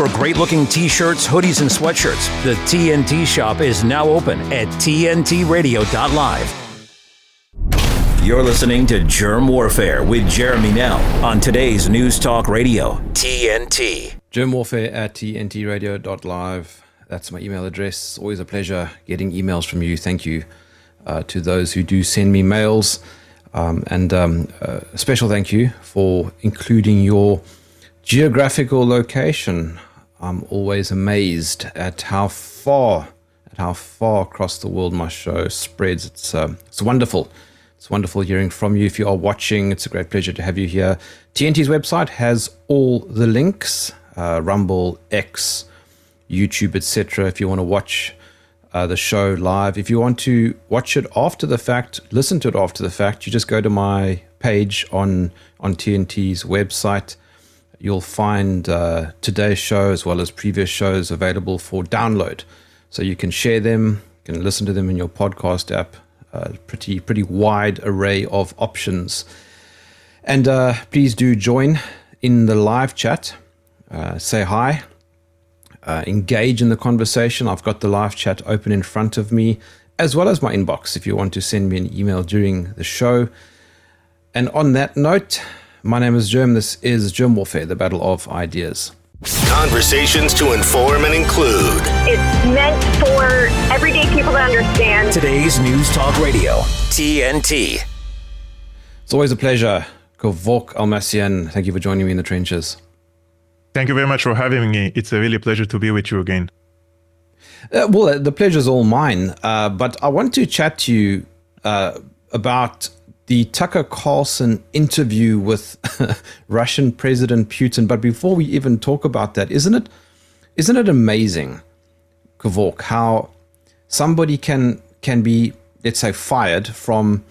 For great looking t shirts, hoodies, and sweatshirts, the TNT shop is now open at TNTRadio.live. You're listening to Jerm Warfare with Jeremy Nell on today's News Talk Radio, TNT. Jerm Warfare at TNTRadio.live. That's my email address. Always a pleasure getting emails from you. Thank you uh, to those who do send me mails. Um, and um, uh, a special thank you for including your geographical location. I'm always amazed at how far, at how far across the world my show spreads. It's uh, it's wonderful. It's wonderful hearing from you. If you are watching, it's a great pleasure to have you here. TNT's website has all the links: uh, Rumble, X, YouTube, etc. If you want to watch uh, the show live, if you want to watch it after the fact, listen to it after the fact, you just go to my page on on TNT's website. You'll find uh, today's show as well as previous shows available for download, so you can share them, you can listen to them in your podcast app. Uh, pretty pretty wide array of options, and uh, please do join in the live chat. Uh, say hi, uh, engage in the conversation. I've got the live chat open in front of me, as well as my inbox if you want to send me an email during the show. And on that note, my name is Jerm. This is Jerm Warfare, the battle of ideas. Conversations to inform and include. It's meant for everyday people to understand. Today's News Talk Radio, TNT. It's always a pleasure. Kevork Almassian, thank you for joining me in the trenches. Thank you very much for having me. It's a really pleasure to be with you again. Uh, well, the pleasure is all mine. Uh, but I want to chat to you uh, about the Tucker Carlson interview with Russian President Putin. But before we even talk about that, isn't it isn't it amazing, Kevork, how somebody can can be, let's say, fired from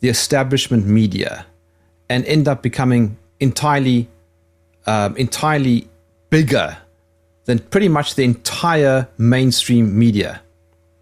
the establishment media and end up becoming entirely um, entirely bigger than pretty much the entire mainstream media.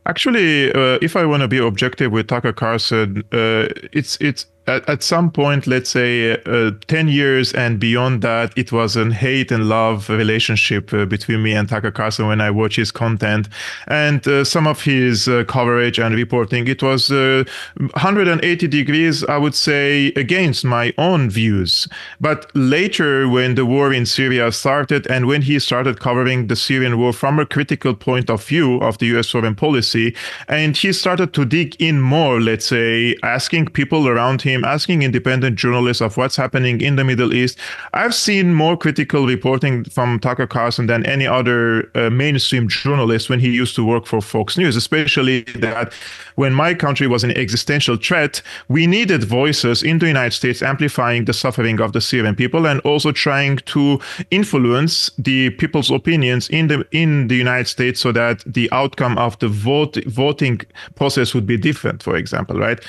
Actually, uh, if I want to be objective with Tucker Carlson, uh, it's it's at, at some point, let's say uh, 10 years and beyond that, it was an hate and love relationship uh, between me and Tucker Carlson when I watch his content. And uh, some of his uh, coverage and reporting, it was 180 degrees, I would say, against my own views. But later, when the war in Syria started and when he started covering the Syrian war from a critical point of view of the US foreign policy, and he started to dig in more, let's say, asking people around him, asking independent journalists of what's happening in the Middle East. I've seen more critical reporting from Tucker Carlson than any other uh, mainstream journalist when he used to work for Fox News, especially that when my country was an existential threat, we needed voices in the United States amplifying the suffering of the Syrian people and also trying to influence the people's opinions in the in the United States so that the outcome of the vote voting process would be different, for example, right?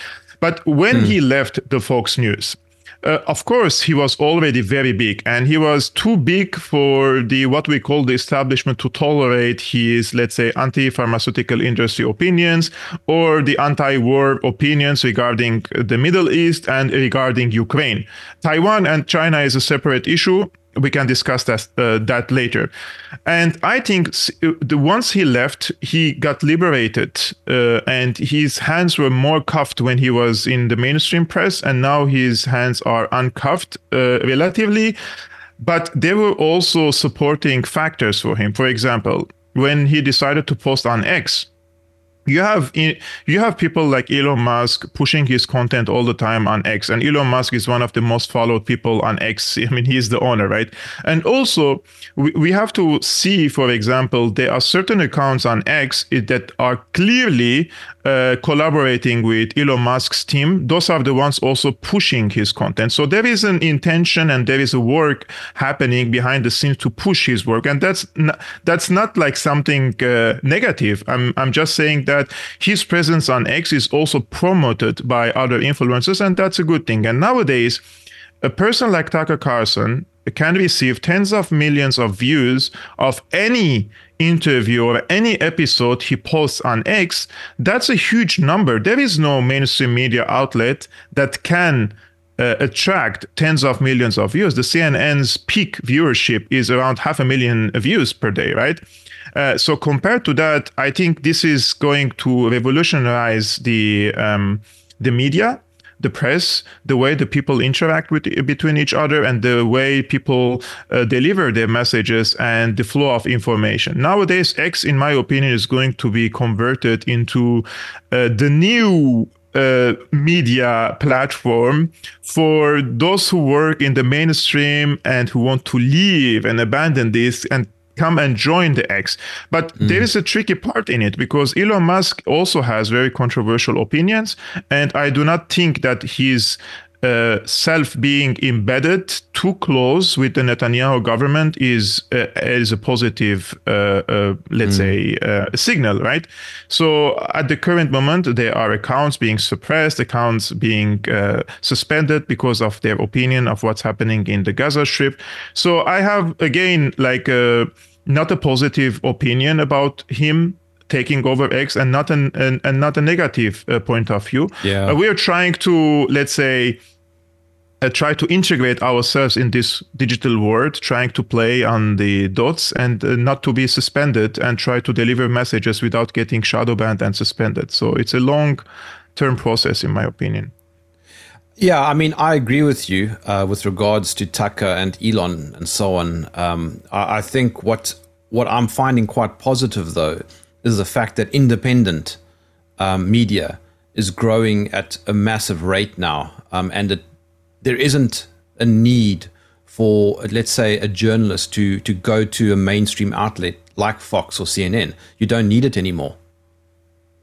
But when mm. he left the Fox News, uh, of course, he was already very big, and he was too big for the what we call the establishment to tolerate his, let's say, anti-pharmaceutical industry opinions or the anti-war opinions regarding the Middle East and regarding Ukraine. Taiwan and China is a separate issue we can discuss that uh, that later. And I think uh, the once he left, he got liberated, uh, and his hands were more cuffed when he was in the mainstream press, and now his hands are uncuffed uh, relatively. But there were also supporting factors for him. For example, when he decided to post on X, you have you have people like Elon Musk pushing his content all the time on X, and Elon Musk is one of the most followed people on X. I mean, he's the owner, right? And also, we, we have to see, for example, there are certain accounts on X that are clearly uh, collaborating with Elon Musk's team. Those are the ones also pushing his content. So there is an intention and there is a work happening behind the scenes to push his work, and that's not, that's not like something uh, negative. I'm I'm just saying that his presence on X is also promoted by other influencers, and that's a good thing. And nowadays, a person like Tucker Carlson can receive tens of millions of views of any interview or any episode he posts on X. That's a huge number. There is no mainstream media outlet that can uh, attract tens of millions of views. The CNN's peak viewership is around half a million views per day, right? Uh, so compared to that, I think this is going to revolutionize the um, the media the press, the way the people interact with between each other, and the way people uh, deliver their messages and the flow of information. Nowadays, X, in my opinion, is going to be converted into uh, the new uh, media platform for those who work in the mainstream and who want to leave and abandon this and come and join the X. But mm. there is a tricky part in it because Elon Musk also has very controversial opinions, and I do not think that he's uh, self being embedded too close with the Netanyahu government is uh, is a positive, uh, uh let's mm. say, uh, signal, right? So at the current moment, there are accounts being suppressed, accounts being uh, suspended because of their opinion of what's happening in the Gaza Strip. So I have again like not a positive opinion about him taking over X and not an, an and not a negative uh, point of view. Yeah. Uh, we are trying to let's say uh, try to integrate ourselves in this digital world, trying to play on the dots and uh, not to be suspended and try to deliver messages without getting shadow banned and suspended. So it's a long term process, in my opinion. Yeah, I mean, I agree with you uh, with regards to Tucker and Elon and so on. Um, I, I, think what what I'm finding quite positive though is the fact that independent um, media is growing at a massive rate now, um, and it, there isn't a need for, let's say, a journalist to to go to a mainstream outlet like Fox or CNN. You don't need it anymore.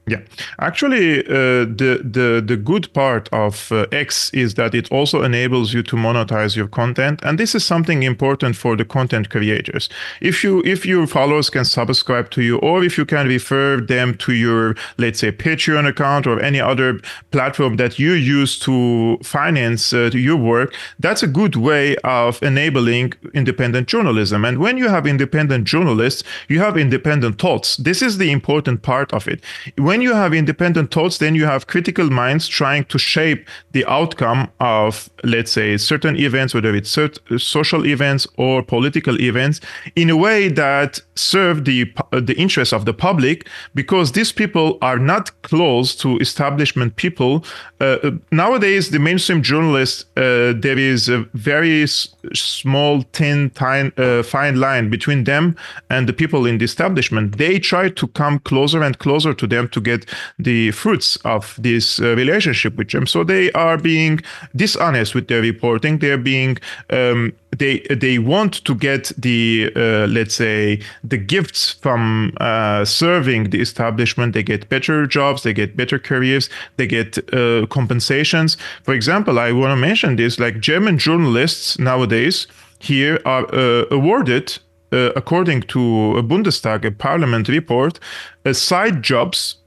Yeah, actually, uh, the the the good part of uh, X is that it also enables you to monetize your content, and this is something important for the content creators. If you if your followers can subscribe to you, or if you can refer them to your let's say Patreon account or any other platform that you use to finance uh, your work, that's a good way of enabling independent journalism. And when you have independent journalists, you have independent thoughts. This is the important part of it. When when you have independent thoughts, then you have critical minds trying to shape the outcome of, let's say, certain events, whether it's social events or political events, in a way that serve the the interests of the public, because these people are not close to establishment people. Uh, nowadays, the mainstream journalists, uh, there is a very s- small, thin, thin uh, fine line between them and the people in the establishment. They try to come closer and closer to them to get the fruits of this uh, relationship with them. So they are being dishonest with their reporting. They're being um, they they want to get the uh, let's say the gifts from uh, serving the establishment. They get better jobs, they get better careers, they get uh, compensations. For example, I want to mention this: like German journalists nowadays here are uh, awarded. Uh, according to a Bundestag, a parliament report, uh, side jobs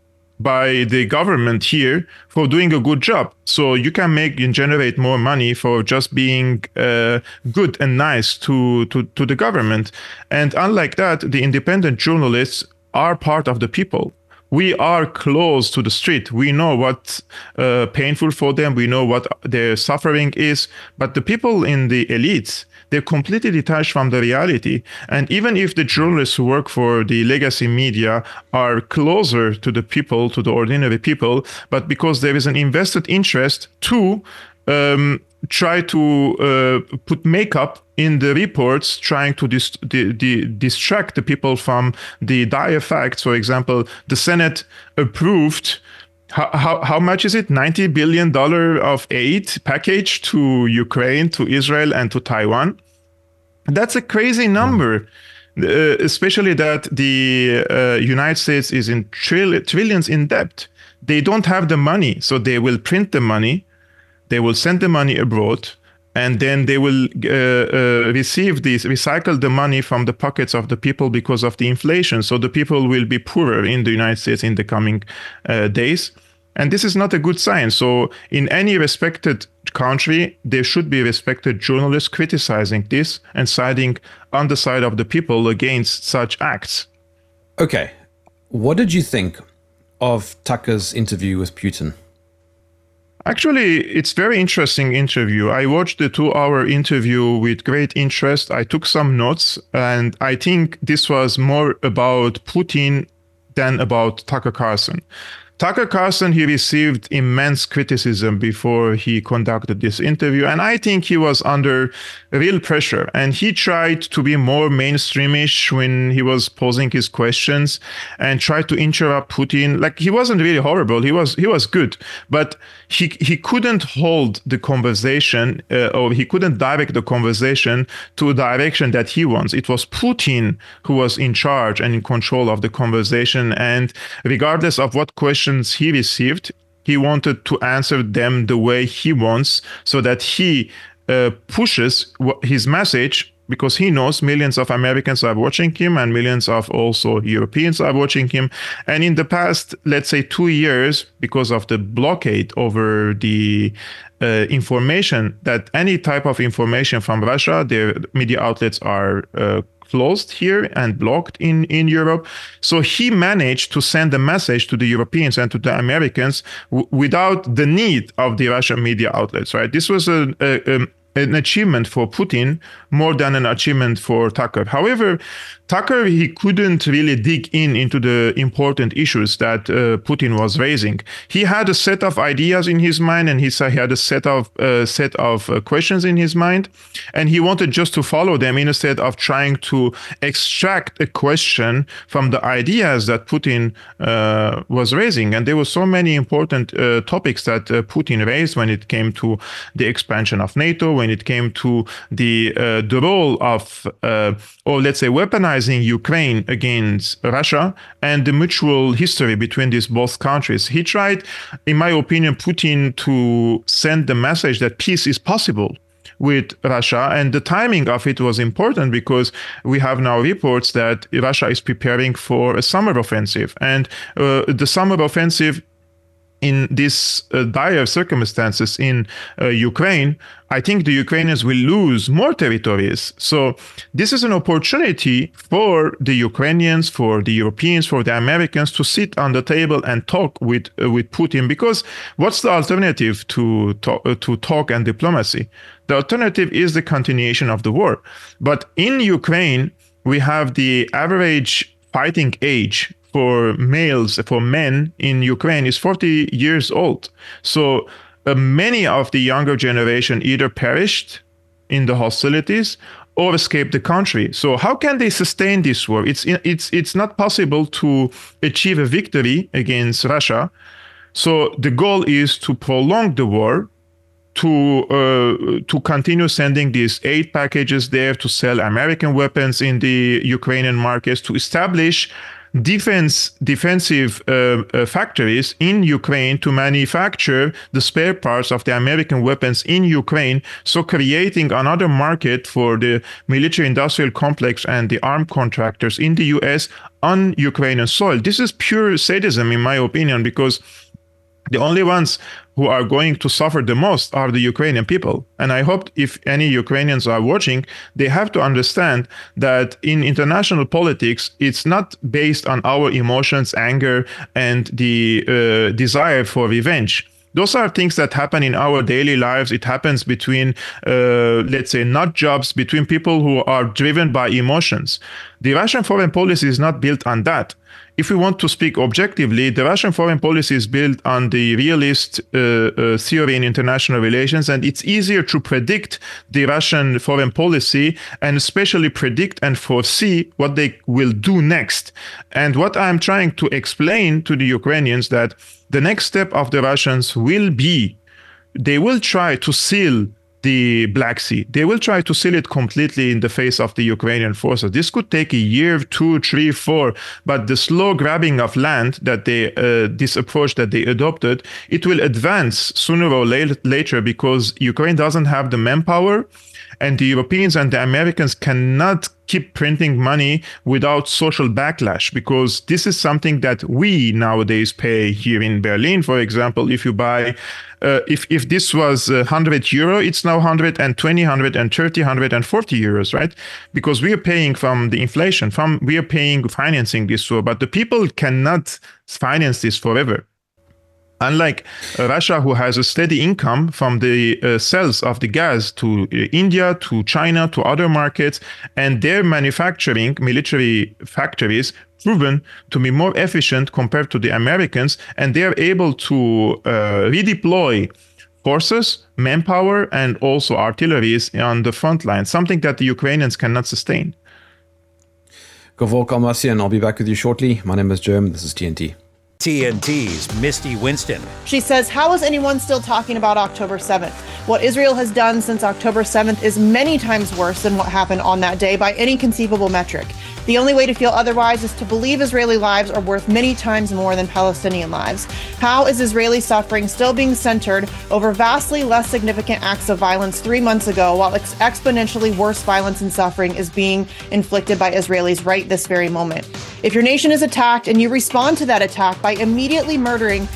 by the government here for doing a good job. So you can make and generate more money for just being uh, good and nice to, to, to the government. And unlike that, the independent journalists are part of the people. We are close to the street. We know what's uh, painful for them. We know what their suffering is. But the people in the elites, they're completely detached from the reality. And even if the journalists who work for the legacy media are closer to the people, to the ordinary people, but because there is an invested interest to um, try to uh, put makeup in the reports, trying to di- di- distract the people from the dire facts. For example, the Senate approved how, how, how much is it? $90 billion of aid package to Ukraine, to Israel, and to Taiwan. That's a crazy number. Uh, especially that the uh, United States is in trill- trillions in debt. They don't have the money, so they will print the money, they will send the money abroad, and then they will uh, uh, receive this, recycle the money from the pockets of the people because of the inflation. So the people will be poorer in the United States in the coming uh, days. And this is not a good sign. So, in any respected country, there should be respected journalists criticizing this and siding on the side of the people against such acts. Okay. What did you think of Tucker's interview with Putin? Actually, it's very interesting interview. I watched the two-hour interview with great interest. I took some notes, and I think this was more about Putin than about Tucker Carlson. Tucker Carlson, he received immense criticism before he conducted this interview. And I think he was under real pressure. And he tried to be more mainstreamish when he was posing his questions and tried to interrupt Putin. Like he wasn't really horrible. He was he was good. But he he couldn't hold the conversation uh, or he couldn't direct the conversation to a direction that he wants. It was Putin who was in charge and in control of the conversation. And regardless of what questions he received, he wanted to answer them the way he wants so that he uh, pushes his message because he knows millions of Americans are watching him and millions of also Europeans are watching him. And in the past, let's say two years, because of the blockade over the uh, information that any type of information from Russia, their media outlets are uh, closed here and blocked in, in Europe. So he managed to send a message to the Europeans and to the Americans w- without the need of the Russian media outlets, right? This was a, a, a an achievement for Putin more than an achievement for Tucker. However, Tucker he couldn't really dig in into the important issues that uh, Putin was raising. He had a set of ideas in his mind, and he said he had a set of uh, set of uh, questions in his mind, and he wanted just to follow them instead of trying to extract a question from the ideas that Putin uh, was raising. And there were so many important uh, topics that uh, Putin raised when it came to the expansion of NATO, when it came to the the role of, or let's say, weaponizing Ukraine against Russia and the mutual history between these both countries. He tried, in my opinion, Putin to send the message that peace is possible with Russia. And the timing of it was important because we have now reports that Russia is preparing for a summer offensive. And uh, the summer offensive in these uh, dire circumstances in uh, Ukraine, I think the Ukrainians will lose more territories. So this is an opportunity for the Ukrainians, for the Europeans, for the Americans to sit on the table and talk with uh, with Putin. Because what's the alternative to talk, uh, to talk and diplomacy? The alternative is the continuation of the war. But in Ukraine, we have the average fighting age for males, for men in Ukraine is 40 years old. So uh, many of the younger generation either perished in the hostilities or escaped the country. So how can they sustain this war? It's it's it's not possible to achieve a victory against Russia. So the goal is to prolong the war, to uh, to continue sending these aid packages there to sell American weapons in the Ukrainian markets, to establish defense defensive uh, uh, factories in Ukraine to manufacture the spare parts of the American weapons in Ukraine, so creating another market for the military industrial complex and the armed contractors in the US on Ukrainian soil. This is pure sadism, in my opinion, because the only ones who are going to suffer the most are the Ukrainian people. And I hope if any Ukrainians are watching, they have to understand that in international politics, it's not based on our emotions, anger, and the uh, desire for revenge. Those are things that happen in our daily lives. It happens between uh, let's say not jobs between people who are driven by emotions. The russian foreign policy is not built on that if we want to speak objectively, the Russian foreign policy is built on the realist uh, uh, theory in international relations, and it's easier to predict the Russian foreign policy and especially predict and foresee what they will do next. And what I'm trying to explain to the Ukrainians that the next step of the Russians will be they will try to seal the Black Sea. They will try to seal it completely in the face of the Ukrainian forces. This could take a year, two, three, four, but the slow grabbing of land that they, uh, this approach that they adopted, it will advance sooner or later because Ukraine doesn't have the manpower and the Europeans and the Americans cannot keep printing money without social backlash because this is something that we nowadays pay here in Berlin. For example, if you buy, uh, if if this was 100 euro, it's now 120, 130, 140 euros, right? Because we are paying from the inflation, from we are paying financing this war, but the people cannot finance this forever. Unlike Russia, who has a steady income from the uh, sales of the gas to uh, India, to China, to other markets, and their manufacturing military factories proven to be more efficient compared to the Americans, and they are able to uh, redeploy forces, manpower, and also artilleries on the front line, something that the Ukrainians cannot sustain. Kevork Almassian, I'll be back with you shortly. My name is Jerm. This is TNT. TNT's Misty Winston. She says, How is anyone still talking about October 7th? What Israel has done since October 7th is many times worse than what happened on that day by any conceivable metric. The only way to feel otherwise is to believe Israeli lives are worth many times more than Palestinian lives. How is Israeli suffering still being centered over vastly less significant acts of violence three months ago, while ex- exponentially worse violence and suffering is being inflicted by Israelis right this very moment? If your nation is attacked and you respond to that attack by immediately murdering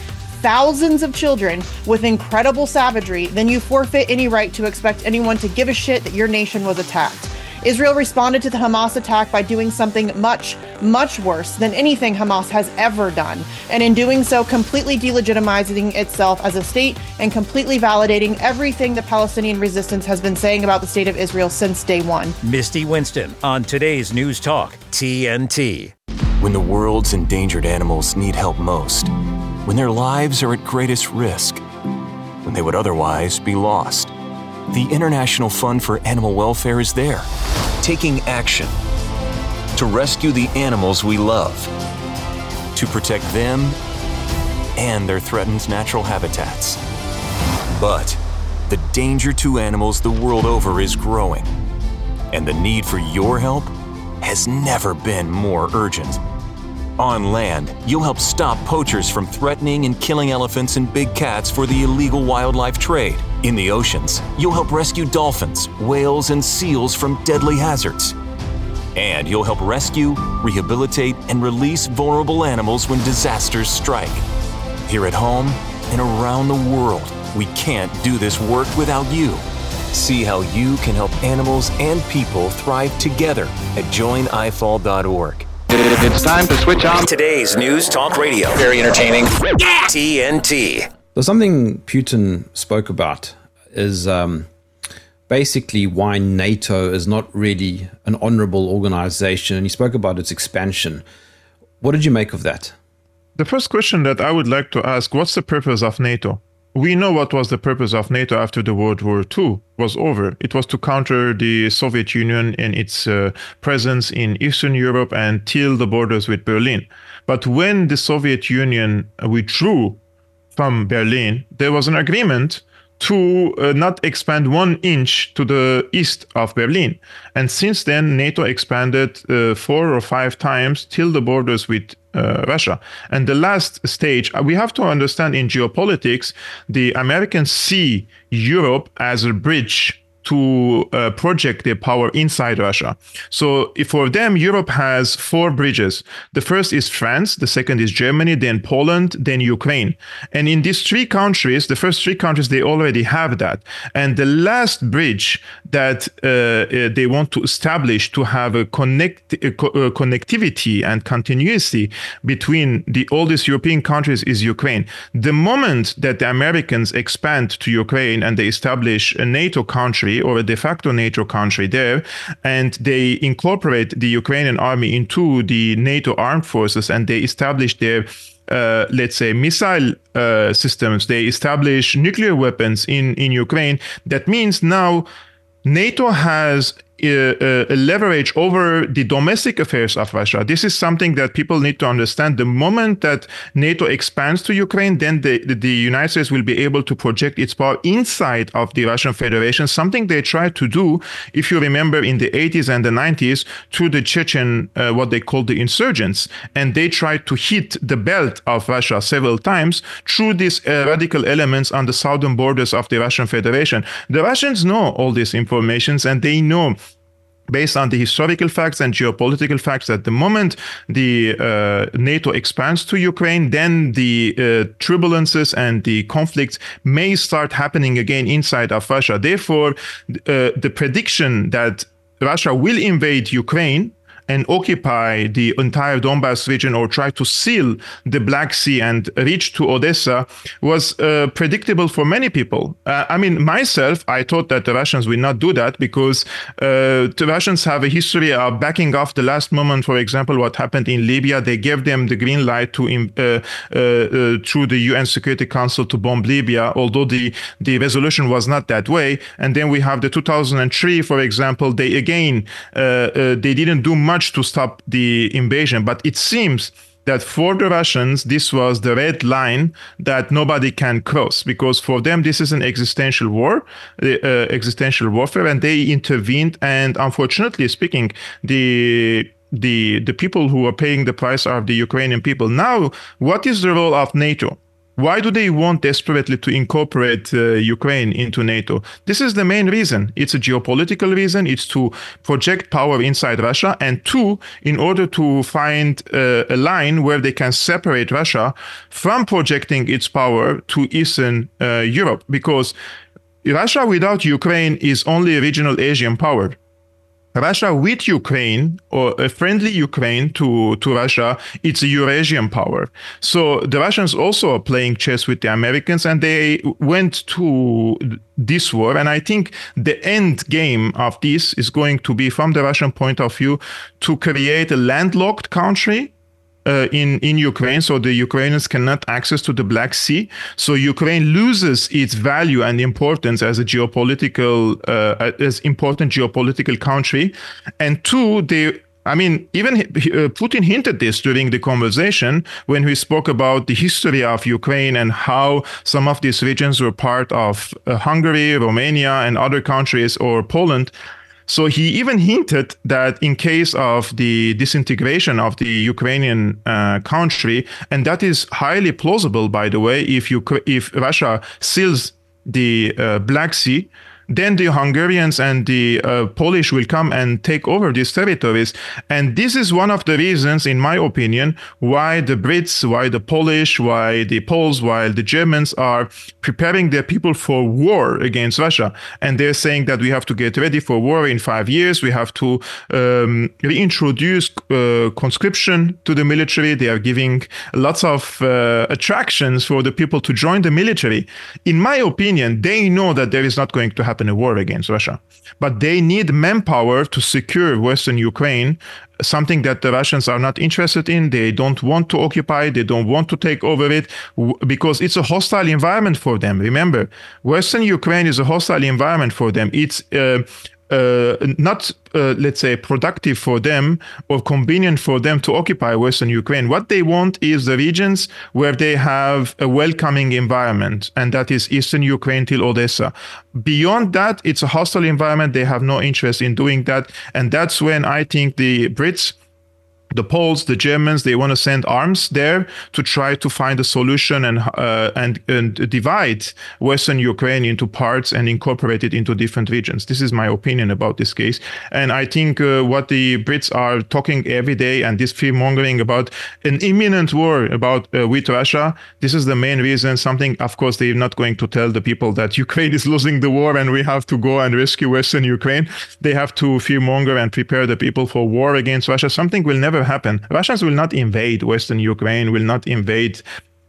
thousands of children with incredible savagery, then you forfeit any right to expect anyone to give a shit that your nation was attacked. Israel responded to the Hamas attack by doing something much, much worse than anything Hamas has ever done, and in doing so, completely delegitimizing itself as a state and completely validating everything the Palestinian resistance has been saying about the state of Israel since day one. Misty Winston on today's News Talk, TNT. When the world's endangered animals need help most, when their lives are at greatest risk, when they would otherwise be lost. The International Fund for Animal Welfare is there, taking action to rescue the animals we love, to protect them and their threatened natural habitats. But the danger to animals the world over is growing, and the need for your help has never been more urgent. On land, you'll help stop poachers from threatening and killing elephants and big cats for the illegal wildlife trade. In the oceans, you'll help rescue dolphins, whales, and seals from deadly hazards. And you'll help rescue, rehabilitate, and release vulnerable animals when disasters strike. Here at home and around the world, we can't do this work without you. See how you can help animals and people thrive together at joinifaw.org. It's time to switch on. Today's News Talk Radio, Very entertaining. TNT. So something Putin spoke about is um, basically why NATO is not really an honorable organization, and he spoke about its expansion. What did you make of that? The first question that I would like to ask what's the purpose of NATO? We know what was the purpose of NATO after the World War II was over. It was to counter the Soviet Union and its uh, presence in Eastern Europe and till the borders with Berlin. But when the Soviet Union withdrew from Berlin, there was an agreement to uh, not expand one inch to the east of Berlin. And since then, NATO expanded uh, four or five times till the borders with uh, Russia. And the last stage, uh, we have to understand in geopolitics, the Americans see Europe as a bridge to uh, project their power inside Russia. So for them, Europe has four bridges. The first is France, the second is Germany, then Poland, then Ukraine. And in these three countries, the first three countries, they already have that. And the last bridge that uh, uh, they want to establish to have a connect uh, co- uh, connectivity and continuity between the oldest European countries is Ukraine. The moment that the Americans expand to Ukraine and they establish a NATO country or a de facto NATO country there, and they incorporate the Ukrainian army into the NATO armed forces and they establish their uh, let's say missile uh, systems. They establish nuclear weapons in in ukraine. That means now nato has a, a leverage over the domestic affairs of Russia. This is something that people need to understand. The moment that NATO expands to Ukraine, then the, the United States will be able to project its power inside of the Russian Federation, something they tried to do, if you remember, in the 80s and the 90s through the Chechen, uh, what they called the insurgents. And they tried to hit the belt of Russia several times through these uh, radical elements on the southern borders of the Russian Federation. The Russians know all these informations and they know based on the historical facts and geopolitical facts that the moment the uh, NATO expands to Ukraine, then the uh, turbulences and the conflicts may start happening again inside of Russia. Therefore, uh, the prediction that Russia will invade Ukraine and occupy the entire Donbass region or try to seal the Black Sea and reach to Odessa was uh, predictable for many people. Uh, I mean, myself, I thought that the Russians would not do that because uh, the Russians have a history of backing off the last moment. For example, what happened in Libya, they gave them the green light to uh, uh, uh, through the UN Security Council to bomb Libya, although the the resolution was not that way. And then we have the 2003, for example, they again they didn't do much to stop the invasion, but it seems that for the Russians, this was the red line that nobody can cross because for them, this is an existential war, uh, existential warfare, and they intervened. And unfortunately speaking, the the the people who are paying the price are the Ukrainian people. Now, what is the role of NATO? Why do they want desperately to incorporate uh, Ukraine into NATO? This is the main reason. It's a geopolitical reason. It's to project power inside Russia. And two, in order to find uh, a line where they can separate Russia from projecting its power to Eastern uh, Europe. Because Russia without Ukraine is only a regional Asian power. Russia with Ukraine or a friendly Ukraine to, to Russia, it's a Eurasian power. So the Russians also are playing chess with the Americans and they went to this war. And I think the end game of this is going to be, from the Russian point of view, to create a landlocked country uh, in in Ukraine, so the Ukrainians cannot access to the Black Sea. So Ukraine loses its value and importance as a geopolitical, uh, as important geopolitical country. And two, they I mean, even uh, Putin hinted this during the conversation when he spoke about the history of Ukraine and how some of these regions were part of uh, Hungary, Romania, and other countries or Poland. So he even hinted that in case of the disintegration of the Ukrainian uh, country, and that is highly plausible, by the way, if you if Russia seals the uh, Black Sea, then the Hungarians and the uh, Polish will come and take over these territories. And this is one of the reasons, in my opinion, why the Brits, why the Polish, why the Poles, why the Germans are preparing their people for war against Russia. And they're saying that we have to get ready for war in five years. We have to um, reintroduce uh, conscription to the military. They are giving lots of uh, attractions for the people to join the military. In my opinion, they know that there is not going to happen happen a war against Russia. But they need manpower to secure Western Ukraine, something that the Russians are not interested in. They don't want to occupy, they don't want to take over it because it's a hostile environment for them. Remember, Western Ukraine is a hostile environment for them. It's uh, uh, not, uh, let's say, productive for them or convenient for them to occupy Western Ukraine. What they want is the regions where they have a welcoming environment, and that is Eastern Ukraine till Odessa. Beyond that, it's a hostile environment. They have no interest in doing that. And that's when I think the Brits the Poles, the Germans, they want to send arms there to try to find a solution and uh, and and divide Western Ukraine into parts and incorporate it into different regions. This is my opinion about this case, and I think uh, what the Brits are talking every day and this fear mongering about an imminent war about uh, with Russia. This is the main reason. Something, of course, they're not going to tell the people that Ukraine is losing the war and we have to go and rescue Western Ukraine. They have to fear monger and prepare the people for war against Russia. Something will never happen. Russians will not invade Western Ukraine, will not invade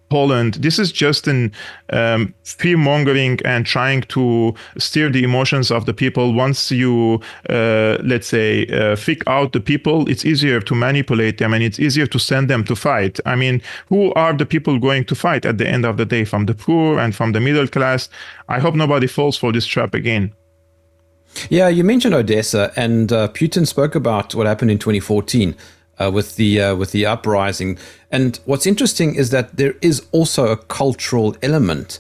Poland. This is just an um, fear mongering and trying to steer the emotions of the people. Once you, uh, let's say, uh, figure out the people, it's easier to manipulate them and it's easier to send them to fight. I mean, who are the people going to fight at the end of the day? From the poor and from the middle class. I hope nobody falls for this trap again. Yeah, you mentioned Odessa, and uh, Putin spoke about what happened in 2014 uh, with the uh, with the uprising. And what's interesting is that there is also a cultural element.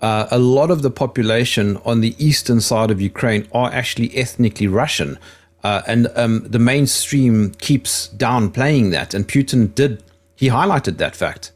Uh, a lot of the population on the eastern side of Ukraine are actually ethnically Russian, uh, and um, the mainstream keeps downplaying that. And Putin did he highlighted that fact.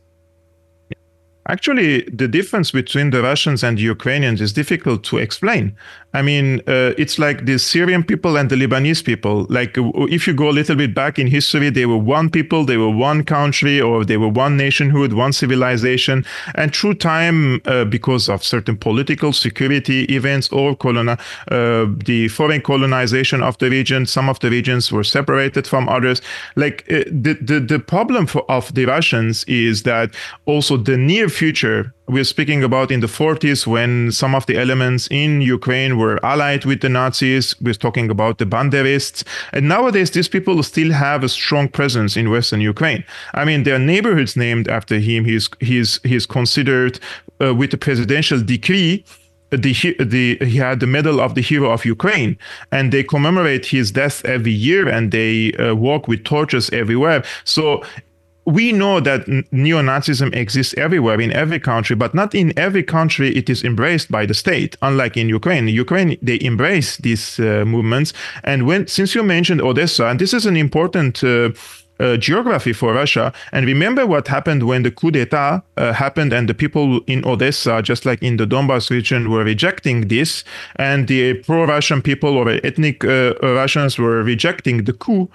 Actually, the difference between the Russians and the Ukrainians is difficult to explain. I mean, uh, it's like the Syrian people and the Lebanese people. Like, if you go a little bit back in history, they were one people, they were one country, or they were one nationhood, one civilization. And through time, uh, because of certain political security events or colona, uh, the foreign colonization of the region, some of the regions were separated from others. Like, uh, the, the, the problem for, of the Russians is that also the near future we're speaking about in the 40s when some of the elements in Ukraine were allied with the Nazis. We're talking about the Banderists. And nowadays, these people still have a strong presence in Western Ukraine. I mean, there are neighborhoods named after him. He's, he's, he's considered uh, with a presidential decree the, the he had the medal of the hero of Ukraine, and they commemorate his death every year, and they uh, walk with torches everywhere. So we know that neo-Nazism exists everywhere in every country, but not in every country it is embraced by the state. Unlike in Ukraine, in Ukraine they embrace these uh, movements. And when since you mentioned Odessa, and this is an important. Uh, uh, geography for Russia. And remember what happened when the coup d'etat uh, happened, and the people in Odessa, just like in the Donbas region, were rejecting this, and the pro-Russian people or ethnic uh, Russians were rejecting the coup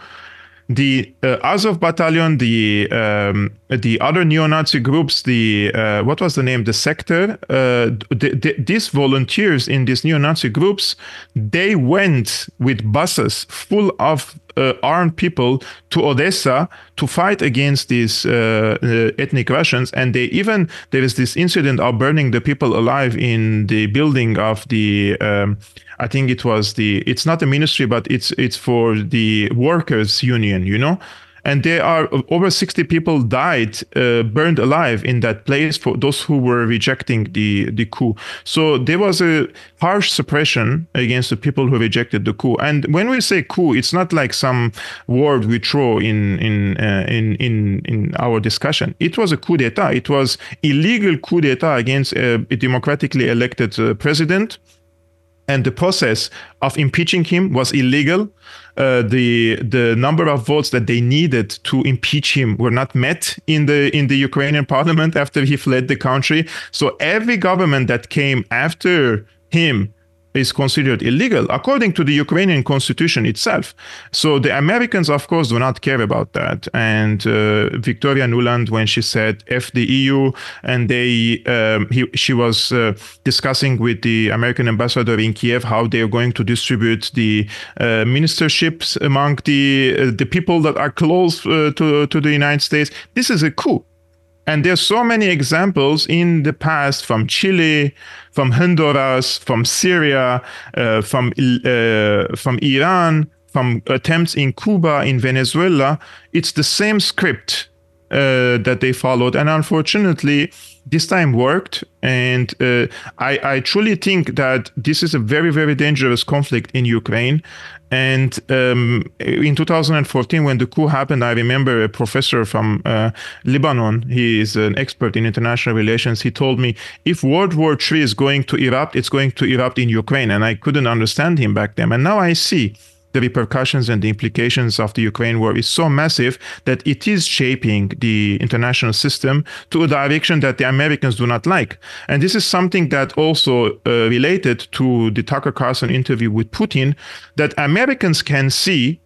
the uh, Azov battalion, the um, the other neo-Nazi groups, the uh, what was the name, the sector, uh, the, the, these volunteers in these neo-Nazi groups, they went with buses full of uh, armed people to Odessa to fight against these uh, uh, ethnic Russians, and they even there is this incident of burning the people alive in the building of the. Um, I think it was the. It's not a ministry, but it's it's for the workers' union. You know, and there are over 60 people died uh, burned alive in that place for those who were rejecting the the coup. So there was a harsh suppression against the people who rejected the coup. And when we say coup it's not like some word we throw in in uh, in in in our discussion. It was a coup d'etat. It was illegal coup d'etat against a, a democratically elected uh, president and the process of impeaching him was illegal. Uh, the the number of votes that they needed to impeach him were not met in the in the Ukrainian parliament after he fled the country. So every government that came after him is considered illegal according to the Ukrainian constitution itself. So the Americans, of course, do not care about that. And uh, Victoria Nuland, when she said "f the EU," and they um, he, she was uh, discussing with the American ambassador in Kiev how they are going to distribute the uh, ministerships among the uh, the people that are close uh, to to the United States. This is a coup. And there's so many examples in the past from Chile, from Honduras, from Syria, uh, from uh, from Iran, from attempts in Cuba, in Venezuela. It's the same script uh, that they followed, and unfortunately, this time worked. And uh, I, I truly think that this is a very, very dangerous conflict in Ukraine. And um, in 2014, when the coup happened, I remember a professor from uh, Lebanon, he is an expert in international relations. He told me if World War III is going to erupt, it's going to erupt in Ukraine. And I couldn't understand him back then. And now I see the repercussions and the implications of the Ukraine war is so massive that it is shaping the international system to a direction that the Americans do not like. And this is something that also uh, related to the Tucker Carlson interview with Putin, that Americans can see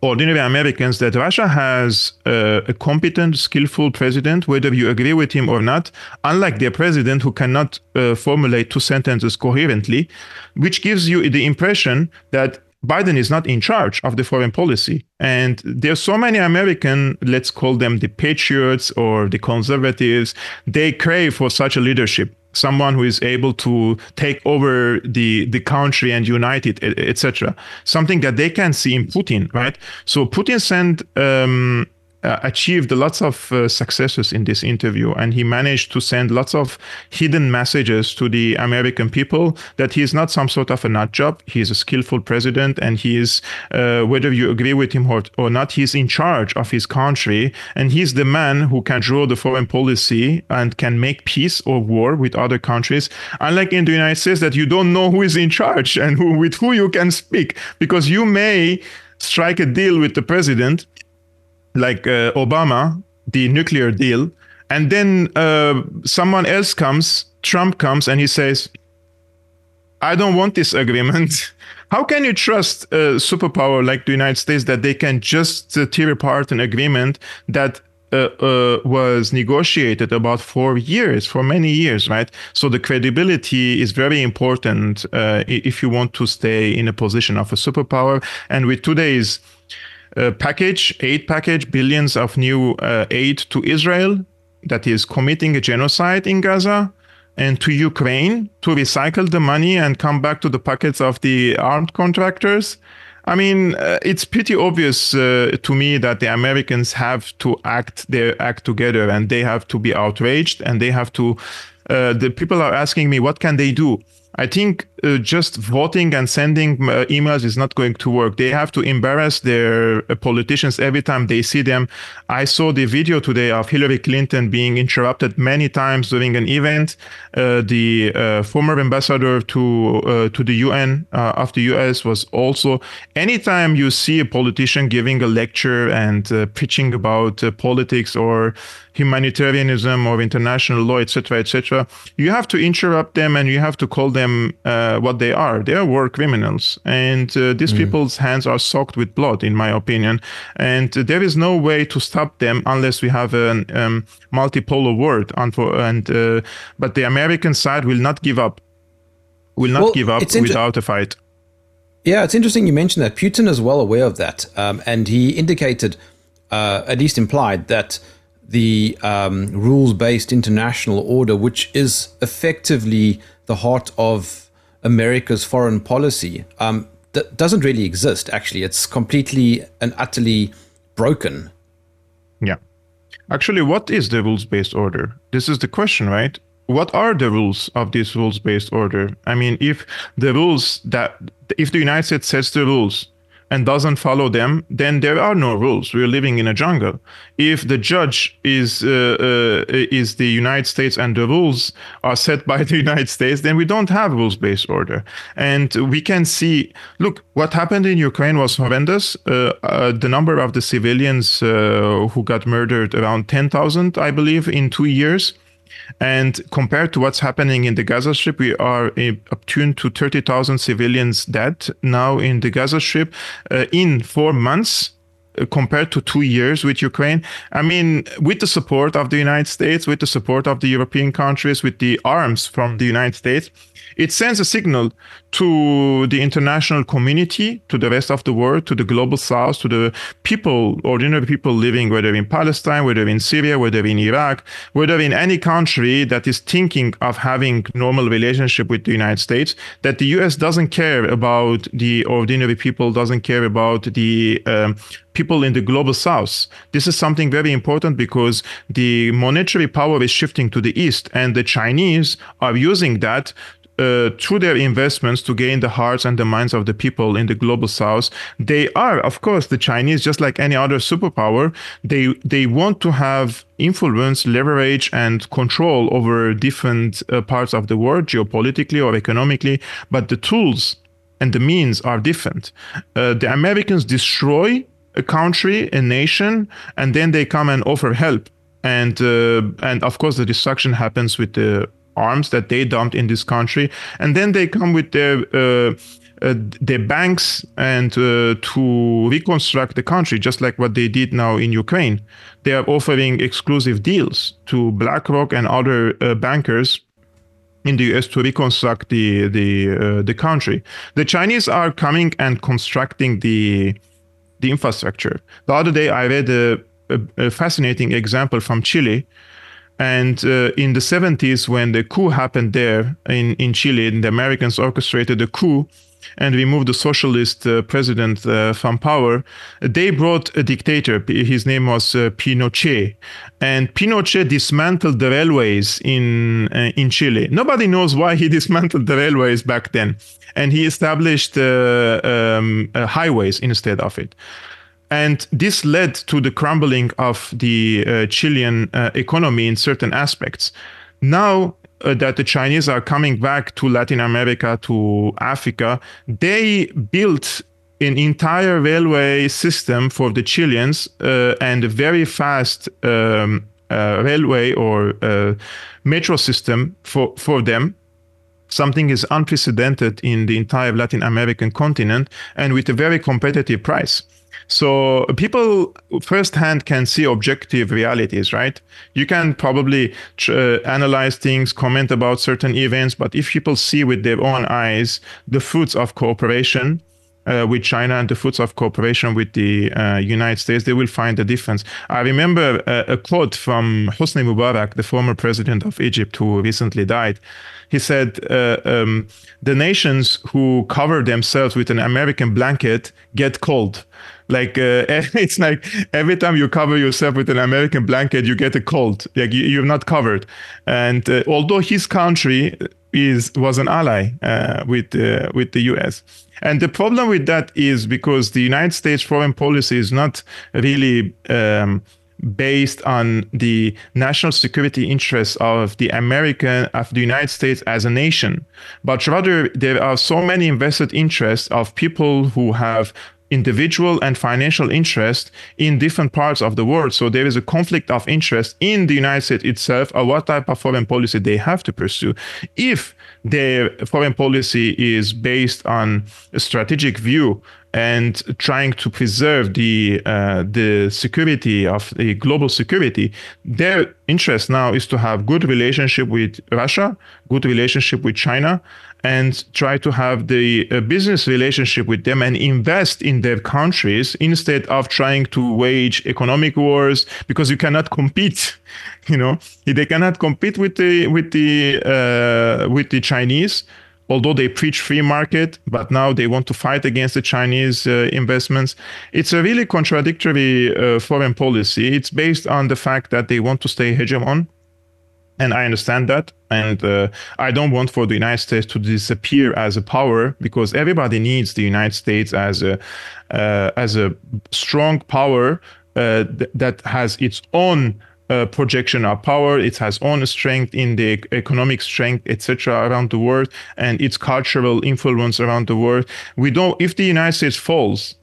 ordinary Americans that Russia has uh, a competent, skillful president, whether you agree with him or not, unlike their president who cannot uh, formulate two sentences coherently, which gives you the impression that Biden is not in charge of the foreign policy. And there's so many American, let's call them the patriots or the conservatives, they crave for such a leadership. Someone who is able to take over the, the country and unite it, etc. Something that they can see in Putin, right? So Putin sent um, uh, achieved lots of uh, successes in this interview and he managed to send lots of hidden messages to the american people that he is not some sort of a nut job. He is a skillful president and he is uh, whether you agree with him or, or not he's in charge of his country and he's the man who can draw the foreign policy and can make peace or war with other countries. Unlike in the united states that you don't know who is in charge and who with who you can speak because you may strike a deal with the president like uh, Obama, the nuclear deal, And then uh, someone else comes, Trump comes, and he says, I don't want this agreement. How can you trust a superpower like the United States that they can just uh, tear apart an agreement that uh, uh, was negotiated about four years, for many years, right? So the credibility is very important uh, if you want to stay in a position of a superpower. And with today's uh, package, aid package, billions of new uh, aid to Israel that is committing a genocide in Gaza, and to Ukraine to recycle the money and come back to the pockets of the armed contractors. I mean, uh, it's pretty obvious uh, to me that the Americans have to act their act together, and they have to be outraged, and they have to. Uh, the people are asking me, what can they do? I think uh, just voting and sending uh, emails is not going to work. They have to embarrass their uh, politicians every time they see them. I saw the video today of Hillary Clinton being interrupted many times during an event. Uh, the uh, former ambassador to to the UN of the US was also. Anytime you see a politician giving a lecture and preaching about politics or humanitarianism or international law, etc., etc., you have to interrupt them and you have to call them uh, what they are. They are war criminals, and uh, these mm. people's hands are soaked with blood, in my opinion. And there is no way to stop them unless we have a um, multipolar world. And uh, but the American side will not give up. Will not well, give up inter- without a fight. Yeah, it's interesting you mentioned that. Putin is well aware of that, um, and he indicated, uh, at least implied, that the um, rules based international order, which is effectively the heart of America's foreign policy, um, that doesn't really exist, actually. It's completely and utterly broken. Yeah. Actually, what is the rules based order? This is the question, right? What are the rules of this rules based order? I mean, if the rules that, if the United States sets the rules, and doesn't follow them, then there are no rules. We're living in a jungle. If the judge is uh, uh, is the United States and the rules are set by the United States, then we don't have rules-based order. And we can see, look, what happened in Ukraine was horrendous. Uh, uh the number of the civilians uh, who got murdered around 10,000, I believe, in two years. And compared to what's happening in the Gaza Strip, we are up to 30,000 civilians dead now in the Gaza Strip uh, in four months uh, compared to two years with Ukraine. I mean, with the support of the United States, with the support of the European countries, with the arms from the United States, it sends a signal to the international community, to the rest of the world, to the global south, to the people, ordinary people living, whether in Palestine, whether in Syria, whether in Iraq, whether in any country that is thinking of having normal relationship with the United States, that the US doesn't care about the ordinary people, doesn't care about the um, people in the global south. This is something very important because the monetary power is shifting to the east, and the Chinese are using that uh, through their investments to gain the hearts and the minds of the people in the global south. They are of course the chinese just like any other superpower. They they want to have influence leverage and control over different uh, parts of the world geopolitically or economically but the tools and the means are different. Uh, the americans destroy a country a nation and then they come and offer help. And uh, and of course the destruction happens with the arms that they dumped in this country, and then they come with their uh, uh, their banks and uh, to reconstruct the country, just like what they did now in Ukraine. They are offering exclusive deals to BlackRock and other uh, bankers in the US to reconstruct the the uh, the country. The Chinese are coming and constructing the the infrastructure. The other day, I read a, a, a fascinating example from Chile and uh, in the 70s, when the coup happened there in, in Chile, and the Americans orchestrated the coup and removed the socialist uh, president uh, from power, they brought a dictator. His name was uh, Pinochet. And Pinochet dismantled the railways in, uh, in Chile. Nobody knows why he dismantled the railways back then. And he established uh, um, highways instead of it. And this led to the crumbling of the uh, Chilean uh, economy in certain aspects. Now uh, that the Chinese are coming back to Latin America, to Africa, they built an entire railway system for the Chileans uh, and a very fast um, uh, railway or uh, metro system for, for them something is unprecedented in the entire Latin American continent and with a very competitive price. So people firsthand can see objective realities, right? You can probably uh, analyze things, comment about certain events, but if people see with their own eyes the fruits of cooperation, uh, with China and the fruits of cooperation with the uh, United States, they will find a difference. I remember a, uh, a quote from Hosni Mubarak, the former president of Egypt who recently died. He said, uh, um, The nations who cover themselves with an American blanket get cold. Like uh, it's like every time you cover yourself with an American blanket, you get a cold. Like you, are not covered. And uh, although his country is was an ally with with the U.S. And the problem with that is because the United States foreign policy is not really um, based on the national security interests of the American of the United States as a nation, but rather there are so many invested interests of people who have individual and financial interest in different parts of the world. So there is a conflict of interest in the United States itself of what type of foreign policy they have to pursue. If their foreign policy is based on a strategic view and trying to preserve the uh, the security of the global security. Their interest now is to have good relationship with Russia, good relationship with China, and try to have the uh, business relationship with them and invest in their countries instead of trying to wage economic wars because you cannot compete you know they cannot compete with the with the uh, with the chinese although they preach free market but now they want to fight against the chinese uh, investments it's a really contradictory uh, foreign policy it's based on the fact that they want to stay hegemon and I understand that. And uh, I don't want for the United States to disappear as a power because everybody needs the United States as a uh, as a strong power uh, th- that has its own uh, projection of power. It has own strength in the economic strength, etc., around the world, and its cultural influence around the world. We don't. If the United States falls,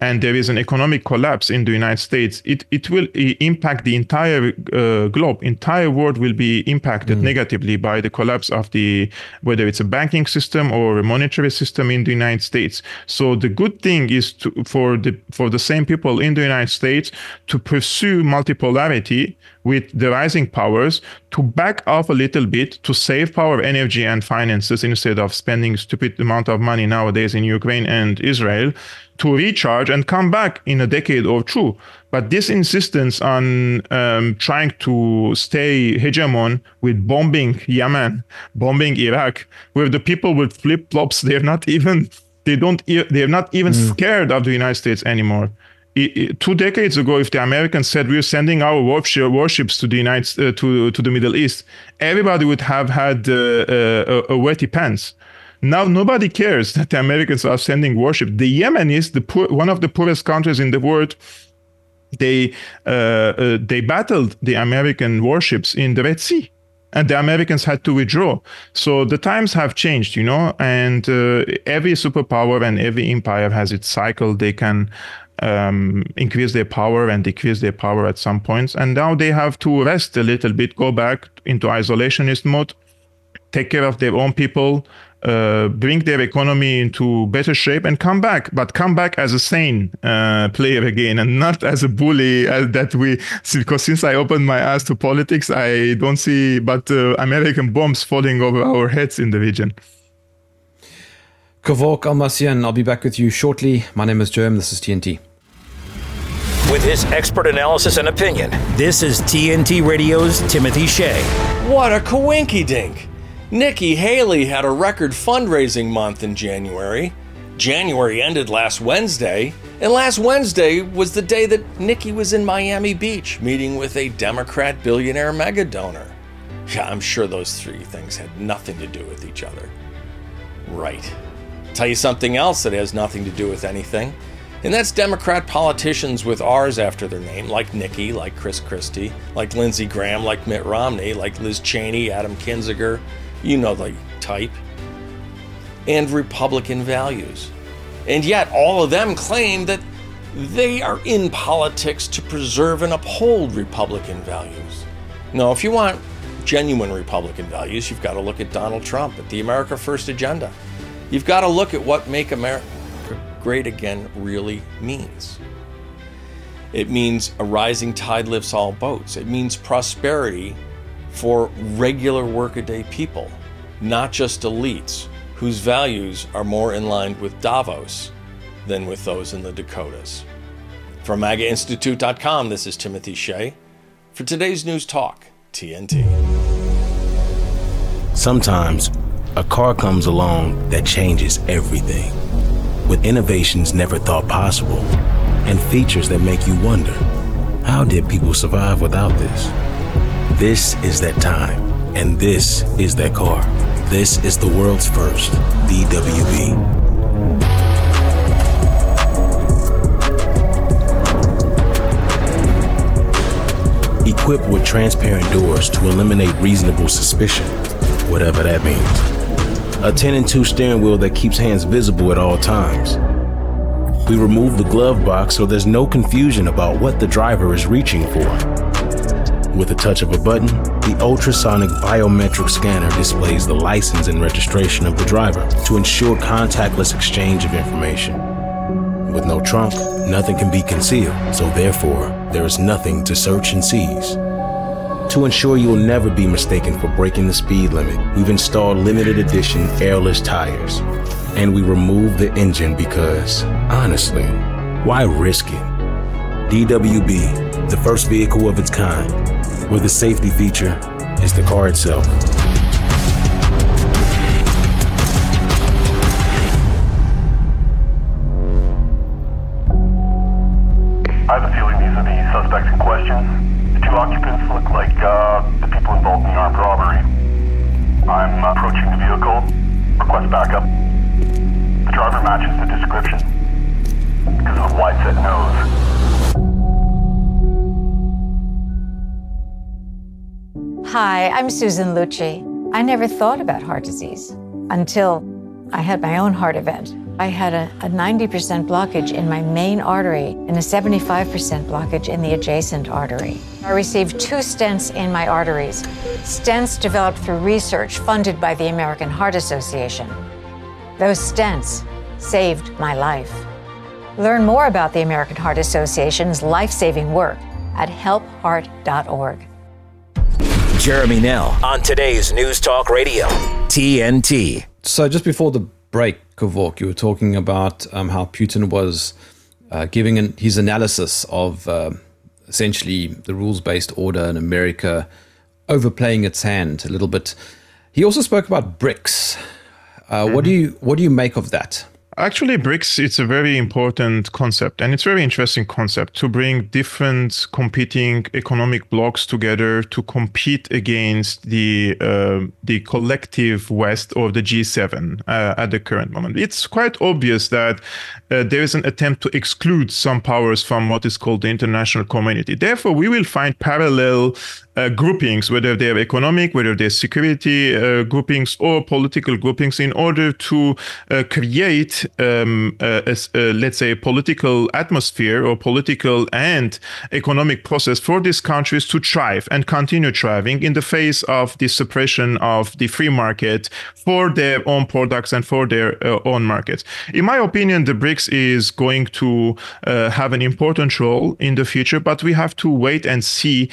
and there is an economic collapse in the United States, it, it will impact the entire uh, globe. Entire world will be impacted mm. negatively by the collapse of the whether it's a banking system or a monetary system in the United States. So the good thing is to, for the for the same people in the United States to pursue multipolarity with the rising powers to back off a little bit to save power, energy, and finances instead of spending stupid amount of money nowadays in Ukraine and Israel to recharge and come back in a decade or two. But this insistence on um, trying to stay hegemon with bombing Yemen, bombing Iraq, where the people with flip flops, they're not even, they don't, they're not even mm. scared of the United States anymore. two decades ago, if the Americans said we're sending our warships to the United uh, to to the Middle East, everybody would have had uh, uh, a, a wetty pants. Now nobody cares that the Americans are sending warships. The Yemenis, the poor, one of the poorest countries in the world, they uh, uh, they battled the American warships in the Red Sea, and the Americans had to withdraw. So the times have changed, you know, and uh, every superpower and every empire has its cycle. They can um, increase their power and decrease their power at some points, and now they have to rest a little bit, go back into isolationist mode, take care of their own people, uh, bring their economy into better shape and come back, but come back as a sane uh, player again and not as a bully as that we, because since I opened my eyes to politics, I don't see but uh, American bombs falling over our heads in the region. Kevork Almassian, I'll be back with you shortly. My name is Jerm. This is TNT. With his expert analysis and opinion, this is TNT Radio's Timothy Shea. What a coinky dink! Nikki Haley had a record fundraising month in January. January ended last Wednesday, and last Wednesday was the day that Nikki was in Miami Beach meeting with a Democrat billionaire mega donor. Yeah, I'm sure those three things had nothing to do with each other. Right. Tell you something else that has nothing to do with anything. And that's Democrat politicians with R's after their name, like Nikki, like Chris Christie, like Lindsey Graham, like Mitt Romney, like Liz Cheney, Adam Kinzinger, you know the type, and Republican values. And yet, all of them claim that they are in politics to preserve and uphold Republican values. No, if you want genuine Republican values, you've got to look at Donald Trump, at the America First agenda. You've got to look at what Make America Great Again really means. It means a rising tide lifts all boats. It means prosperity for regular workaday people, not just elites whose values are more in line with Davos than with those in the Dakotas. From MAGAInstitute.com, this is Timothy Shea for today's News Talk, TNT. Sometimes a car comes along that changes everything, with innovations never thought possible and features that make you wonder how did people survive without this? This is that time, and this is that car. This is the world's first DWB. Equipped with transparent doors to eliminate reasonable suspicion, whatever that means. A 10 and 2 steering wheel that keeps hands visible at all times. We remove the glove box so there's no confusion about what the driver is reaching for. With a touch of a button, the ultrasonic biometric scanner displays the license and registration of the driver to ensure contactless exchange of information. With no trunk, nothing can be concealed, so therefore, there is nothing to search and seize. To ensure you'll never be mistaken for breaking the speed limit, we've installed limited edition airless tires. And we removed the engine because, honestly, why risk it? DWB, the first vehicle of its kind, where the safety feature is the car itself. I'm Susan Lucci. I never thought about heart disease until I had my own heart event. I had a, a 90% blockage in my main artery and a 75% blockage in the adjacent artery. I received two stents in my arteries, stents developed through research funded by the American Heart Association. Those stents saved my life. Learn more about the American Heart Association's life saving work at helpheart.org. Jeremy Nell on today's News Talk Radio, TNT. So just before the break, Kevork, you were talking about um, how Putin was uh, giving an, his analysis of uh, essentially the rules based order in America overplaying its hand a little bit. He also spoke about BRICS. Uh, mm-hmm. What do you what do you make of that? Actually, BRICS, it's a very important concept and it's very interesting concept to bring different competing economic blocks together to compete against the uh, the collective West or the G7 uh, at the current moment. It's quite obvious that uh, there is an attempt to exclude some powers from what is called the international community. Therefore, we will find parallel uh, groupings, whether they're economic, whether they're security uh, groupings or political groupings, in order to uh, create, um, a, a, let's say, a political atmosphere or political and economic process for these countries to thrive and continue thriving in the face of the suppression of the free market for their own products and for their uh, own markets. In my opinion, the BRICS is going to uh, have an important role in the future, but we have to wait and see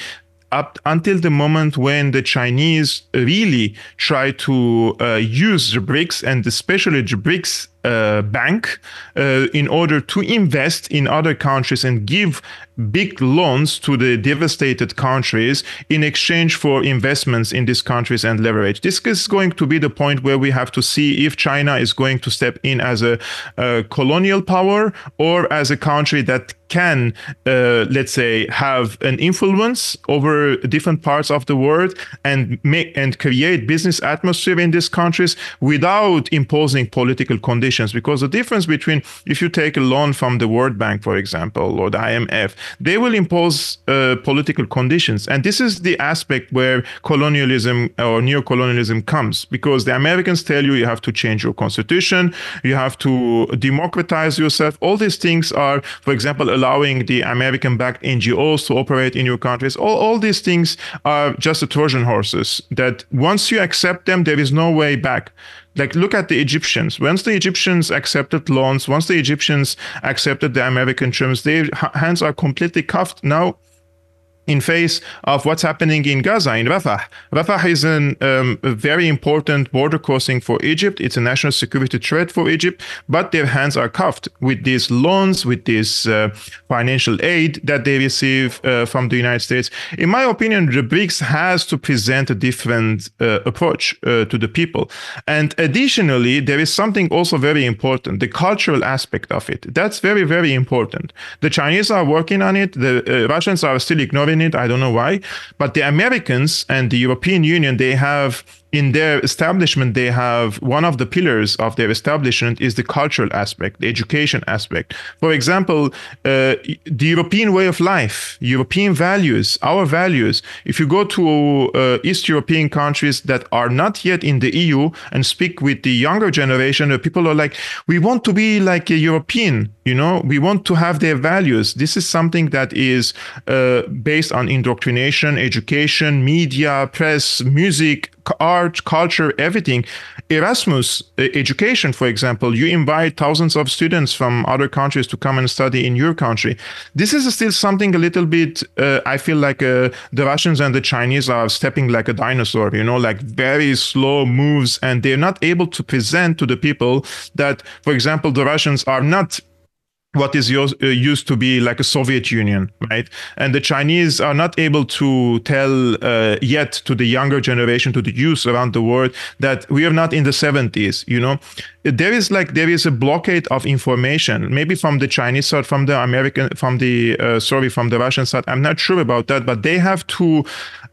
up until the moment when the Chinese really try to uh, use the BRICS and especially the BRICS uh, bank uh, in order to invest in other countries and give big loans to the devastated countries in exchange for investments in these countries and leverage. This is going to be the point where we have to see if China is going to step in as a, a colonial power or as a country that can, uh, let's say, have an influence over different parts of the world and make and create business atmosphere in these countries without imposing political conditions. Because the difference between if you take a loan from the World Bank, for example, or the IMF, they will impose uh, political conditions. And this is the aspect where colonialism or neocolonialism comes because the Americans tell you you have to change your constitution, you have to democratize yourself. All these things are, for example, allowing the American backed NGOs to operate in your countries. All, all these things are just the Trojan horses that once you accept them, there is no way back like look at the Egyptians. Once the Egyptians accepted loans, once the Egyptians accepted the American terms, their hands are completely cuffed. Now in face of what's happening in Gaza, in Rafah. Rafah is an, um, a very important border crossing for Egypt. It's a national security threat for Egypt, but their hands are cuffed with these loans, with this uh, financial aid that they receive uh, from the United States. In my opinion, the BRICS has to present a different uh, approach uh, to the people. And additionally, there is something also very important, the cultural aspect of it. That's very, very important. The Chinese are working on it. The uh, Russians are still ignoring it. I don't know why. But the Americans and the European Union, they have in their establishment, they have one of the pillars of their establishment is the cultural aspect, the education aspect. For example, uh, the European way of life, European values, our values. If you go to uh, East European countries that are not yet in the EU and speak with the younger generation, uh, people are like, we want to be like a European, you know, we want to have their values. This is something that is uh, based on indoctrination, education, media, press, music, art, culture, everything. Erasmus education, for example, you invite thousands of students from other countries to come and study in your country. This is still something a little bit, uh, I feel like uh, the Russians and the Chinese are stepping like a dinosaur, you know, like very slow moves, and they're not able to present to the people that, for example, the Russians are not what is uh, used to be like a Soviet Union, right? And the Chinese are not able to tell uh, yet to the younger generation, to the youth around the world, that we are not in the 70s. You know, there is like there is a blockade of information, maybe from the Chinese side, from the American, from the uh, sorry, from the Russian side. I'm not sure about that, but they have to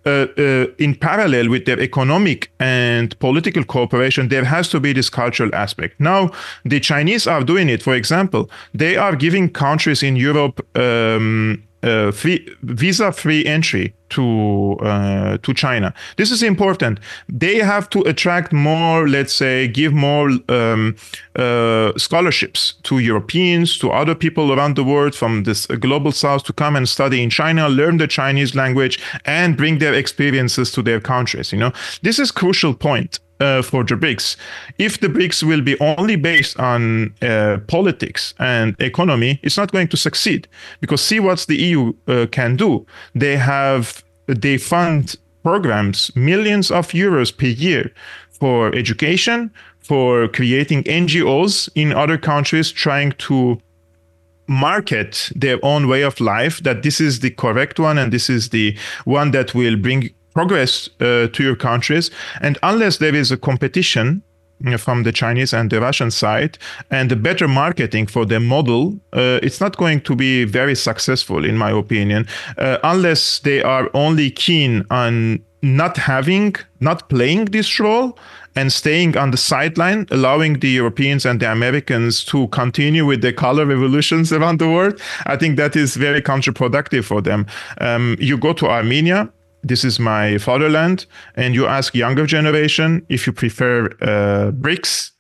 uh, uh, in parallel with their economic and political cooperation, there has to be this cultural aspect. Now, the Chinese are doing it. For example, they are giving countries in Europe um, uh, free, visa-free entry to uh, to China. This is important. They have to attract more, let's say, give more um, uh, scholarships to Europeans, to other people around the world from this global south to come and study in China, learn the Chinese language, and bring their experiences to their countries. You know, this is crucial point uh, for the BRICS. If the BRICS will be only based on uh, politics and economy, it's not going to succeed. Because see what the EU uh, can do. They have they fund programs millions of euros per year for education, for creating NGOs in other countries trying to market their own way of life that this is the correct one and this is the one that will bring progress uh, to your countries. And unless there is a competition from the Chinese and the Russian side and the better marketing for the model, uh, it's not going to be very successful, in my opinion, uh, unless they are only keen on not having, not playing this role and staying on the sideline, allowing the Europeans and the Americans to continue with the color revolutions around the world. I think that is very counterproductive for them. Um, you go to Armenia, this is my fatherland, and you ask younger generation if you prefer uh, BRICS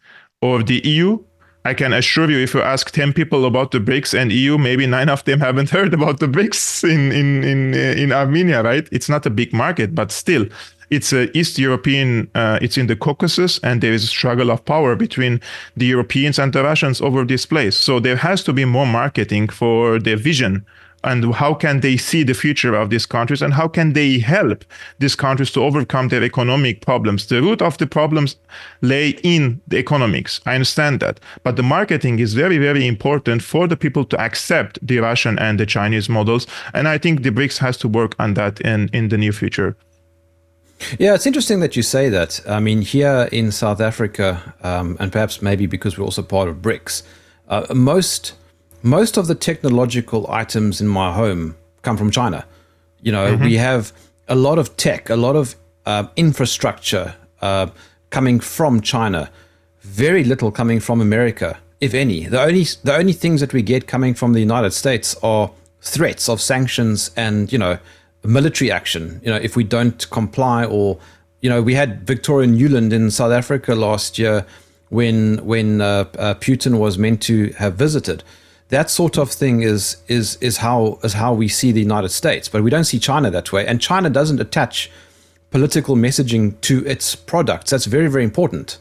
or the EU, I can assure you, if you ask 10 people about the BRICS and EU, maybe nine of them haven't heard about the BRICS in, in, in, in Armenia, right? It's not a big market, but still, it's a East European, uh, it's in the Caucasus, and there is a struggle of power between the Europeans and the Russians over this place. So there has to be more marketing for their vision and how can they see the future of these countries and how can they help these countries to overcome their economic problems? The root of the problems lay in the economics. I understand that. But the marketing is very very important for the people to accept the russian and the chinese models and i think the brics has to work on that in in the near future. Yeah, it's interesting that you say that. I mean, here in South Africa, um, and perhaps maybe because we're also part of BRICS, uh, most most of the technological items in my home come from China. You know, mm-hmm. we have a lot of tech, a lot of uh, infrastructure uh, coming from China. Very little coming from America, if any. The only the only things that we get coming from the United States are threats of sanctions and you know military action. You know, if we don't comply, or you know, we had Victoria Nuland in South Africa last year when when uh, uh, Putin was meant to have visited. That sort of thing is is is how is how we see the United States, but we don't see China that way. And China doesn't attach political messaging to its products. That's very very important.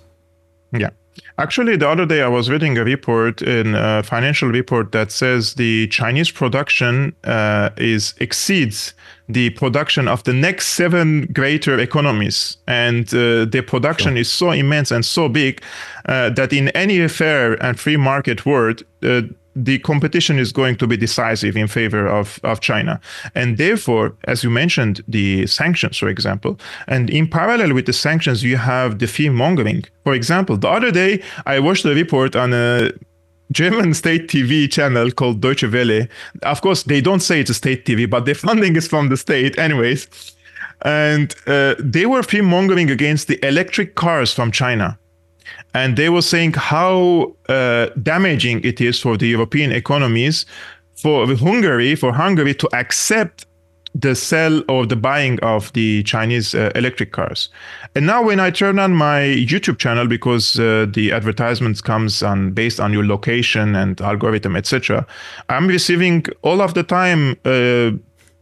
Yeah. Actually, the other day I was reading a report in a financial report that says the Chinese production uh, is exceeds the production of the next seven greater economies, and uh, the production sure. is so immense and so big uh, that in any fair and free market world uh, the competition is going to be decisive in favor of, of China. And therefore, as you mentioned, the sanctions, for example, and in parallel with the sanctions, you have the fear mongering. For example, the other day, I watched a report on a German state TV channel called Deutsche Welle. Of course, they don't say it's a state TV, but the funding is from the state, anyways. And uh, they were fear mongering against the electric cars from China and they were saying how uh, damaging it is for the European economies, for Hungary, for Hungary to accept the sell or the buying of the Chinese uh, electric cars. And now when I turn on my YouTube channel, because uh, the advertisements comes on based on your location and algorithm, etc., I'm receiving all of the time. Uh,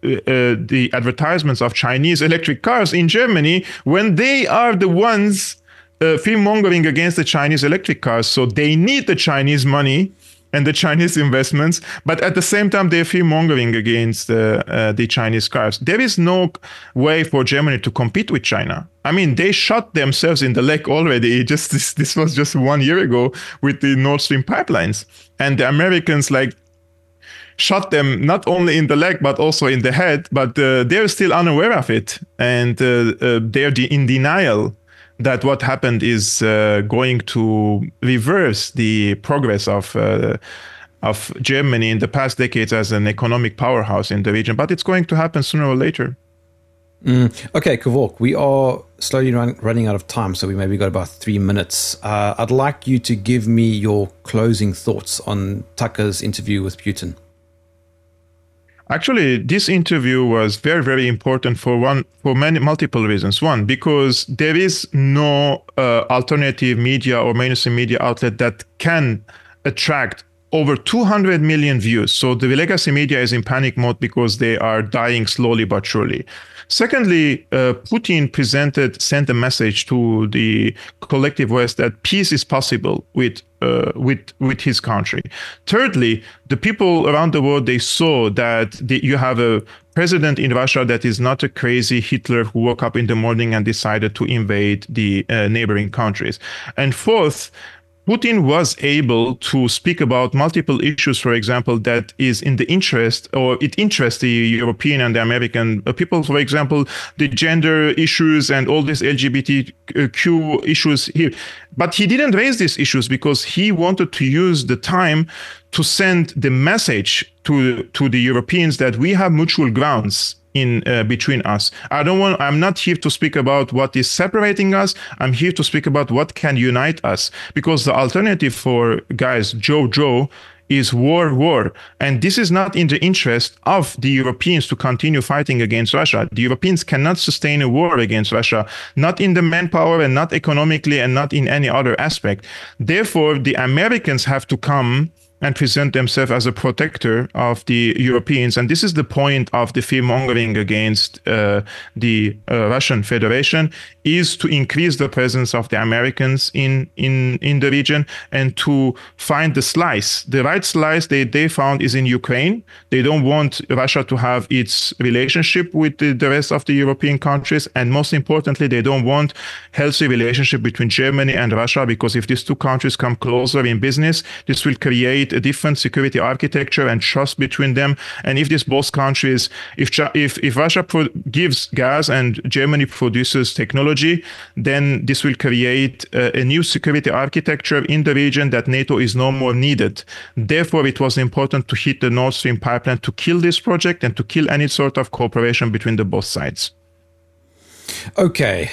uh, the advertisements of Chinese electric cars in Germany when they are the ones uh, fear mongering against the Chinese electric cars. So they need the Chinese money and the Chinese investments, but at the same time, they're fear mongering against uh, uh, the Chinese cars. There is no way for Germany to compete with China. I mean, they shot themselves in the leg already. Just this, this was just one year ago with the Nord Stream pipelines, and the Americans like shot them not only in the leg but also in the head. But uh, they're still unaware of it, and uh, uh, they're in denial that what happened is uh, going to reverse the progress of uh, of Germany in the past decades as an economic powerhouse in the region, but it's going to happen sooner or later. Mm. Okay, Kevork, we are slowly run, running out of time, so we maybe got about three minutes. Uh, I'd like you to give me your closing thoughts on Tucker's interview with Putin. Actually, this interview was very, very important for one for many multiple reasons. One, because there is no uh, alternative media or mainstream media outlet that can attract over 200 million views. So the legacy media is in panic mode because they are dying slowly but surely. Secondly, uh, Putin presented, sent a message to the collective West that peace is possible with uh, with with his country. Thirdly, the people around the world they saw that the, you have a president in Russia that is not a crazy Hitler who woke up in the morning and decided to invade the uh, neighboring countries. And fourth, Putin was able to speak about multiple issues, for example, that is in the interest or it interests the European and the American uh, people. For example, the gender issues and all these LGBTQ issues here. But he didn't raise these issues because he wanted to use the time to send the message to, to the Europeans that we have mutual grounds in uh, between us. I don't want I'm not here to speak about what is separating us. I'm here to speak about what can unite us because the alternative for guys Joe Joe is war war and this is not in the interest of the Europeans to continue fighting against Russia. The Europeans cannot sustain a war against Russia not in the manpower and not economically and not in any other aspect. Therefore the Americans have to come and present themselves as a protector of the Europeans. And this is the point of the fear mongering against uh, the uh, Russian Federation is to increase the presence of the Americans in, in, in the region and to find the slice. The right slice they, they found is in Ukraine. They don't want Russia to have its relationship with the, the rest of the European countries. And most importantly, they don't want healthy relationship between Germany and Russia because if these two countries come closer in business, this will create a different security architecture and trust between them. And if these both countries, if if if Russia pro- gives gas and Germany produces technology, then this will create a, a new security architecture in the region that NATO is no more needed. Therefore, it was important to hit the Nord Stream pipeline to kill this project and to kill any sort of cooperation between the both sides. Okay.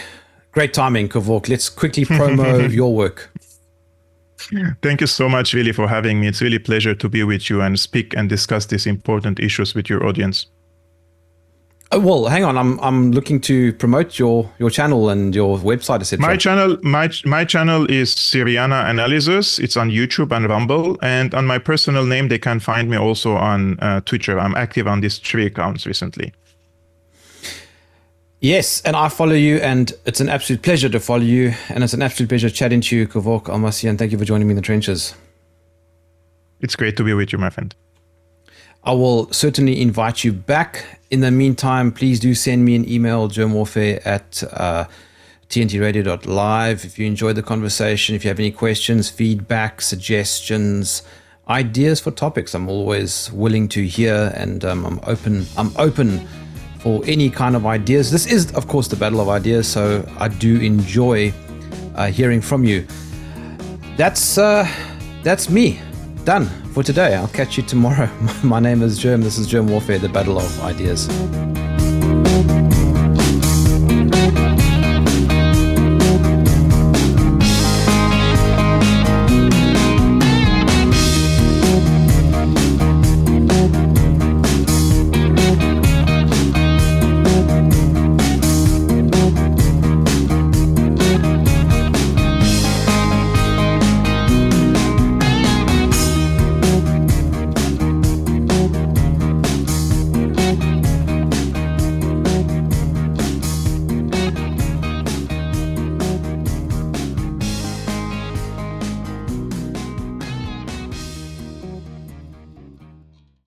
Great timing, Kevork. Let's quickly promo your work. Thank you so much, really, for having me. It's really a pleasure to be with you and speak and discuss these important issues with your audience. Oh, well, hang on. I'm I'm looking to promote your your channel and your website, etc. My channel, my my channel is Syriana Analysis. It's on YouTube and Rumble, and on my personal name, they can find me also on uh, Twitter. I'm active on these three accounts recently. Yes, and I follow you, and it's an absolute pleasure to follow you, and it's an absolute pleasure chatting to you, Kevork Almassian, and thank you for joining me in the trenches. It's great to be with you, my friend. I will certainly invite you back. In the meantime, please do send me an email, jermwarfare at uh, tntradio.live. If you enjoyed the conversation, if you have any questions, feedback, suggestions, ideas for topics, I'm always willing to hear, and um, I'm open. I'm open for any kind of ideas. This is, of course, the battle of ideas, so I do enjoy uh, hearing from you. That's uh, that's me done for today. I'll catch you tomorrow. My name is Jerm. This is Jerm Warfare, the battle of ideas.